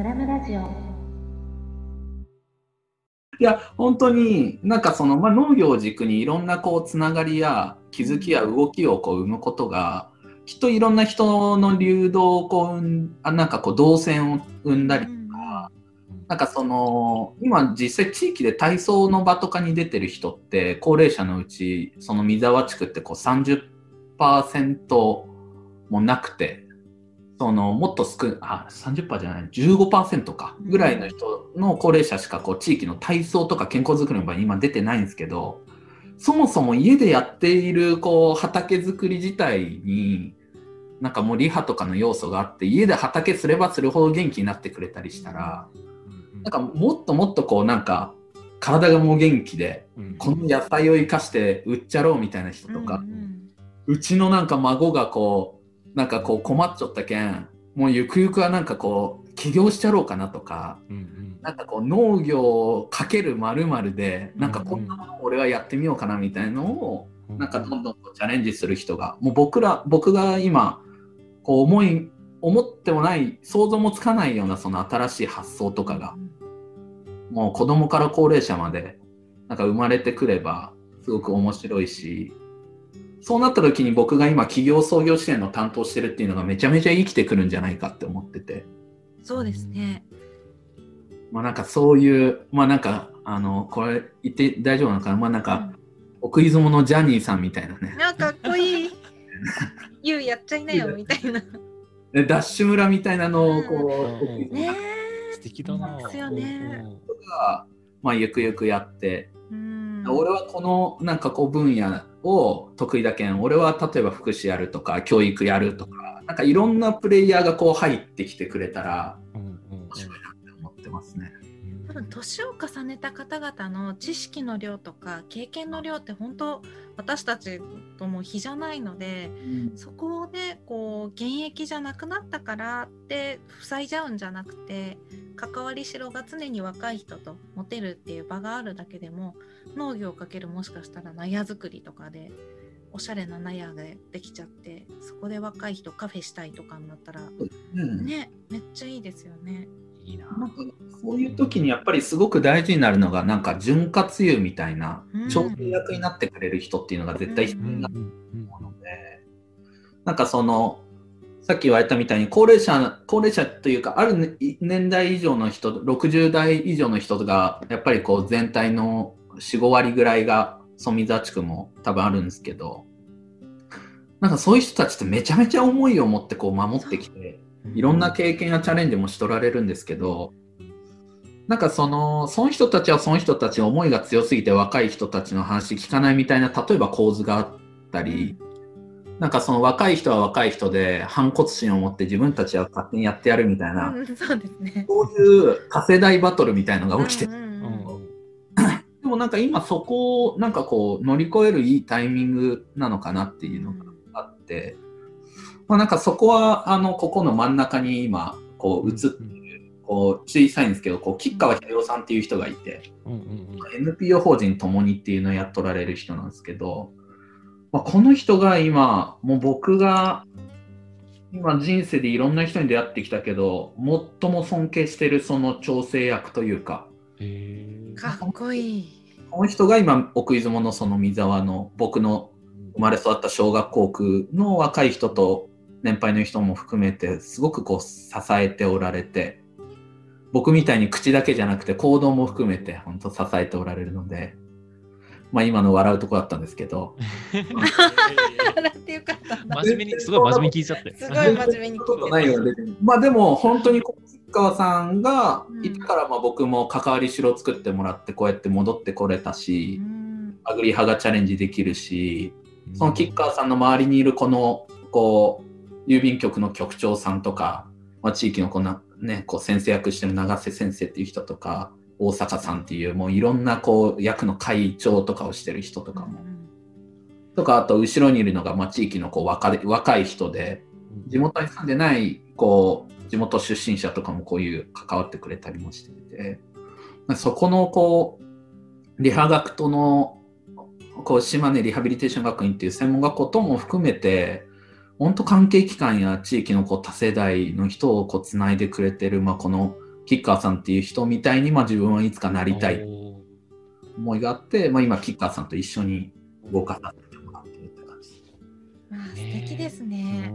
ドラムラジオ。いや本当になんかその、まあ、農業を軸にいろんなこうつながりや気づきや動きをこう生むことがきっといろんな人の流動をこうあなんかこう動線を生んだりとか、なんかその今実際地域で体操の場とかに出てる人って高齢者のうちその水沢地区ってこう30%もなくてそのもっと少あ30%じゃない15%かぐらいの人の高齢者しかこう地域の体操とか健康づくりの場に今出てないんですけどそもそも家でやっているこう畑づくり自体になんかもうリハとかの要素があって家で畑すればするほど元気になってくれたりしたらなんかもっともっとこうなんか体がもう元気でこの野菜を生かして売っちゃろうみたいな人とか、うちのなんか孫がこうなんかこう困っちゃったけんもうゆくゆくはなんかこう起業しちゃろうかなとか、うんうん。なんかこう農業かけるまるでなんかこんなものを俺はやってみようかなみたいのをうんなんかどんどんとチャレンジする人がもう僕ら僕が今こう思い思ってもない想像もつかないようなその新しい発想とかがもう子供から高齢者までなんか生まれてくればすごく面白いしそうなった時に僕が今企業創業支援の担当してるっていうのがめちゃめちゃ生きてくるんじゃないかって思っててそうですね。まあなんかそういうまあなんかあのこれ言って大丈夫なのかなまあなんか奥出雲のジャニーさんみたいなねなんかかっこいい。ゆうやっちゃいなよみたいな。でダッシュ村みたいなのをこう、うんね素敵だな。ですよねが、まあ、ゆくゆくやってえ。うん。俺はこのなんかこう分野を得意だけん俺は例えば福祉やるとか教育やるとかなんかいろんなプレイヤーがこう入ってきてくれたら面白いなって思ってますね。多分年を重ねた方々の知識の量とか経験の量って本当私たちとも比じゃないのでそこでこう現役じゃなくなったからって塞いじゃうんじゃなくて関わりしろが常に若い人と持てるっていう場があるだけでも農業をかけるもしかしたら納屋作りとかでおしゃれな納屋ができちゃってそこで若い人カフェしたいとかになったらうんねめっちゃいいですよね。いいな。なんかそういう時にやっぱりすごく大事になるのがなんか潤滑油みたいなうん調整役になってくれる人っていうのが絶対必要になるうんと思うので、なんかそのさっき言われたみたいに高齢者高齢者というかあるね年代以上の人60代以上の人がやっぱりこう全体の45割ぐらいが富沢地区も多分あるんですけどなんかそういう人たちってめちゃめちゃ思いを持ってこう守ってきていろんな経験やチャレンジもしとられるんですけどなんかそのその人たちはその人たちの思いが強すぎて若い人たちの話聞かないみたいな例えば構図があったり。なんかその若い人は若い人で反骨心を持って自分たちは勝手にやってやるみたいな、うん、そうですね。そういう多世代バトルみたいのが起きてうんうんうんうんうんでもなんか今そこをなんかこう乗り越えるいいタイミングなのかなっていうのがあって、まあ、なんかそこはあのここの真ん中に今こう映ってるこう小さいんですけどこう吉川秀夫さんっていう人がいてうんうんうん。NPO 法人ともにっていうのをやっとられる人なんですけど、まあ、この人が今もう僕が今人生でいろんな人に出会ってきたけど最も尊敬してるその調整役というか。かっこいい。この人が今奥出雲のその三沢の僕の生まれ育った小学校区の若い人と年配の人も含めてすごくこう支えておられて僕みたいに口だけじゃなくて行動も含めて本当支えておられるので、まあ、今の笑うとこだったんですけど笑ってよかった。真面目に、すごい真面目に聞いちゃって。すごい真面目にこと聞いないよねまあでも本当に川さんがうん。いたからまあ僕も関わりしろを作ってもらってこうやって戻ってこれたてしう、ん。アグリ派がチャレンジできるしうん。その吉川さんの周りにいるこのこう郵便局の局長さんとか、まあ、地域のこんな、ね、こう先生役してる永瀬先生っていう人とか大阪さんっていうもういろんなこう役の会長とかをしてる人とかも、とかあと後ろにいるのが、まあ、地域のこう若い若い人で地元に住んでないこう地元出身者とかもこういう関わってくれたりもしてて。そこのこうリハ学とのこう島根リハビリテーション学院っていう専門学校とも含めて本当関係機関や地域のこう多世代の人をこうつないでくれてる、まあ、この吉川さんっていう人みたいに、まあ、自分はいつかなりたい思いがあって、まあ、今吉川さんと一緒に動かさせてもらってるって感じ。あ素ね敵ですね。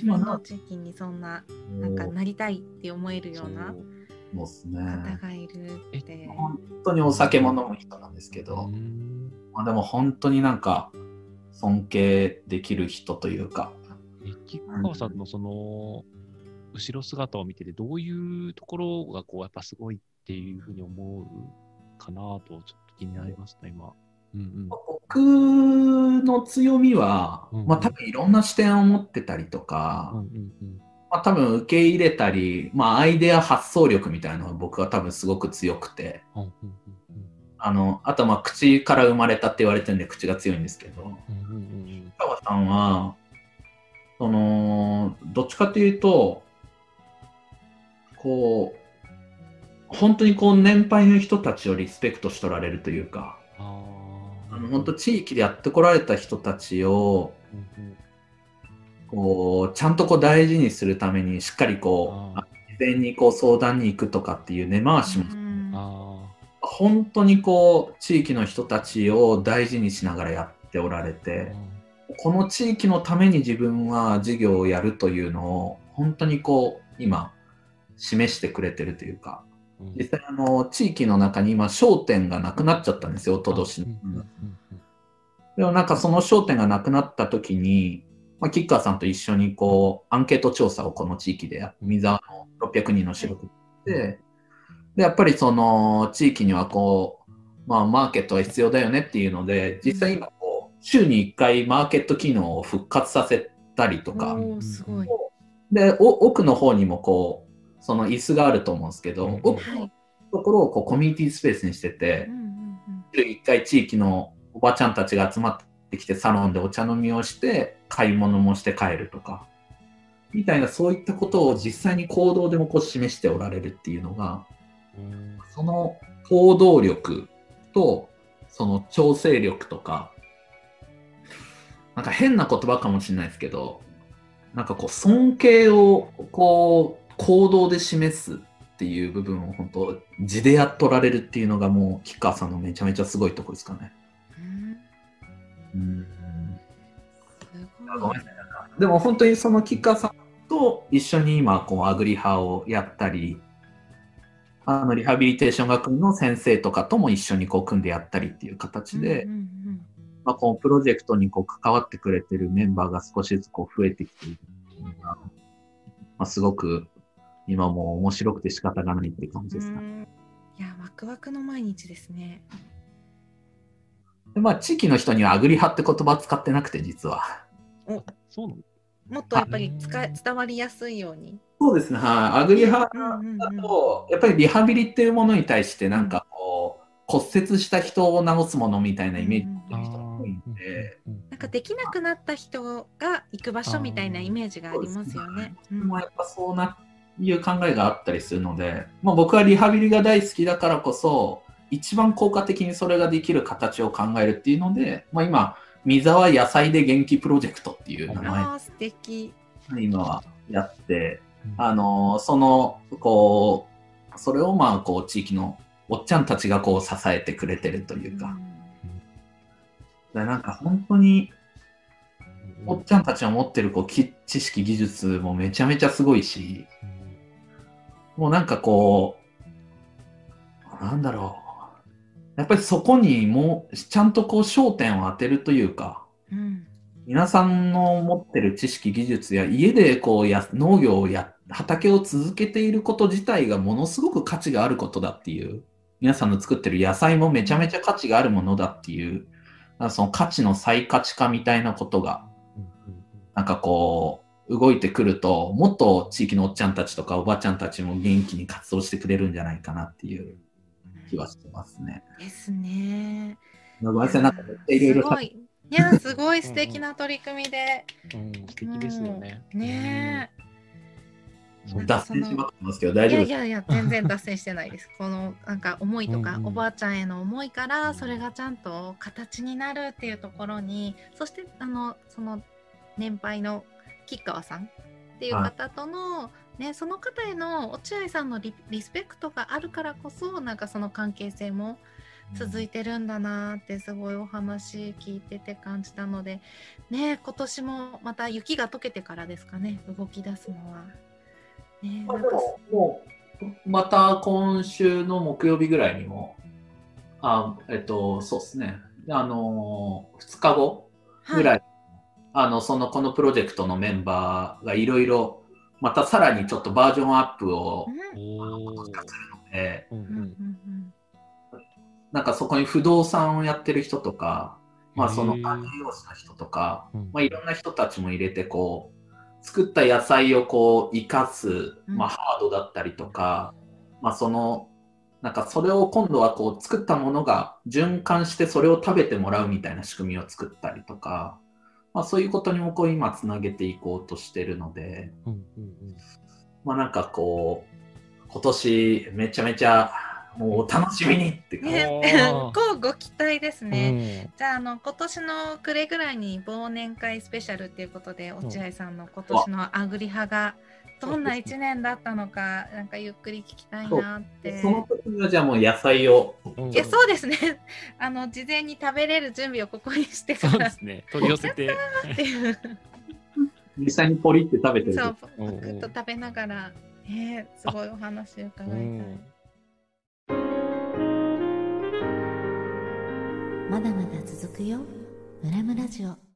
うん自分の地域にそんななんかなりたいって思えるようなそうもうですね。方がいるって。本当にお酒も飲む人なんですけど、うんまあ、でも本当になんか尊敬できる人というか、え吉川さんのその後ろ姿を見てて、どういうところがこうやっぱすごいっていうふうに思うかなとちょっと気になりますね、今。うんうん。僕の強みは、うんまあ多分いろんな視点を持ってたりとうんか、うんうん。まあ多分受け入れたり、まあアイデア発想力みたいなのが僕は多分すごく強くて、うんうんうんあの、あとまあ口から生まれたって言われてるんで口が強いんですけど、うんうんうん川さんは、その、どっちかというと、こう、本当にこう年配の人たちをリスペクトしておられるというか、ああの本当地域でやってこられた人たちを、こう、ちゃんとこう大事にするために、しっかりこう、あ事前にこう相談に行くとかっていう根回しも、うんあ本当にこう、地域の人たちを大事にしながらやっておられーて、この地域のために自分は事業をやるというのを本当にこう今示してくれてるというかうん実際あの地域の中に今商店がなくなっちゃったんですよおととしでもなんかその商店がなくなった時に、まあ、吉川さんと一緒にこうアンケート調査をこの地域でやって三沢の600人の仕事ででやっぱりその地域にはこう、まあ、マーケットが必要だよねっていうので実際今こう週に1回マーケット機能を復活させたりとか。おーすごい。でお奥の方にもこうその椅子があると思うんですけど、うん奥のはい。ところをこうコミュニティスペースにしててうん、うんうん週1回地域のおばちゃんたちが集まってきてサロンでお茶飲みをして買い物もして帰るとかみたいなそういったことを実際に行動でもこう示しておられるっていうのがうんその行動力とその調整力とかなんか変な言葉かもしれないですけどなんかこう尊敬をこう行動で示すっていう部分を本当字でやっとられるっていうのがもう吉川さんのめちゃめちゃすごいとこですかね。うん。でも本当にその吉川さんと一緒に今こうアグリハをやったりあのリハビリテーション学院の先生とかとも一緒にこう組んでやったりっていう形で、まあ、このプロジェクトにこう関わってくれてるメンバーが少しずつこう増えてきているのが、まあ、すごく今もう面白くて仕方がないっていう感じですね。うんいやワクワクの毎日ですね。でまあ、地域の人にはアグリハって言葉使ってなくて実は。そうなのもっとやっぱり使い伝わりやすいように。そうですね。はい。アグリハうんうんうんだと、やっぱりリハビリっていうものに対してなんかこう、骨折した人を治すものみたいなイメージしてる人が多いんで、なんかできなくなった人が行く場所みたいなイメージがありますよね。うんもやっぱそうないう考えがあったりするので、まあ、僕はリハビリが大好きだからこそ一番効果的にそれができる形を考えるっていうので、まあ、今三沢野菜で元気プロジェクトっていう名前素敵。今はやってうん。あのそのこうそれをまあこう地域のおっちゃんたちがこう支えてくれてるというか,、なんか本当におっちゃんたちが持ってるこうき知識技術もめちゃめちゃすごいしもうなんかこうなんだろう。やっぱりそこにもうちゃんとこう焦点を当てるというかうん。皆さんの持ってる知識技術や家でこうや農業をや畑を続けていること自体がものすごく価値があることだっていう皆さんの作ってる野菜もめちゃめちゃ価値があるものだっていうその価値の再価値化みたいなことがなんかこう動いてくるともっと地域のおっちゃんたちとかおばちゃんたちも元気に活動してくれるんじゃないかなっていう気はしてますね。ですね。ごめんなさいなんかいろいろすごい。いやすごい素敵な取り組みで。うん素敵ですよね。ね脱線しまくってますけど大丈夫ですいやいや全然脱線してないです。このなんか思いとか、おばあちゃんへの思いからそれがちゃんと形になるっていうところに、そしてあのその年配の吉川さんっていう方とのね、その方への落合さんのリリスペクトがあるからこそなんかその関係性も続いてるんだなってすごいお話聞いてて感じたのでね今年もまた雪が溶けてからですかね動き出すのは。ね、まももうまた今週の木曜日ぐらいにもあえっとそうですね。あの2日後ぐらい、はい、あのそのこのプロジェクトのメンバーがいろいろまたさらにちょっとバージョンアップを、うん、するので、うんうん。なんかそこに不動産をやってる人とか、まあその管理用士の人とか、まあいろんな人たちも入れてこう、作った野菜をこう生かす、まあハードだったりとか、まあその、なんかそれを今度はこう作ったものが循環してそれを食べてもらうみたいな仕組みを作ったりとか、まあそういうことにもこう今つなげていこうとしてるので、まあなんかこう、今年めちゃめちゃもうお楽しみにって感じ。こうご期待ですね。うん、じゃああの今年の暮れぐらいに忘年会スペシャルっていうことで落合さんの今年のあぐり派がどんな一年だったのかなんかゆっくり聞きたいなって。その時はじゃあもう野菜を。いやそうですね。あの事前に食べれる準備をここにしてから。そうですね。取り寄せて。実際にポリって食べてる。そう、パクッと食べながら。えー、すごいお話伺いたい。まだまだ続くよ村ムラジオ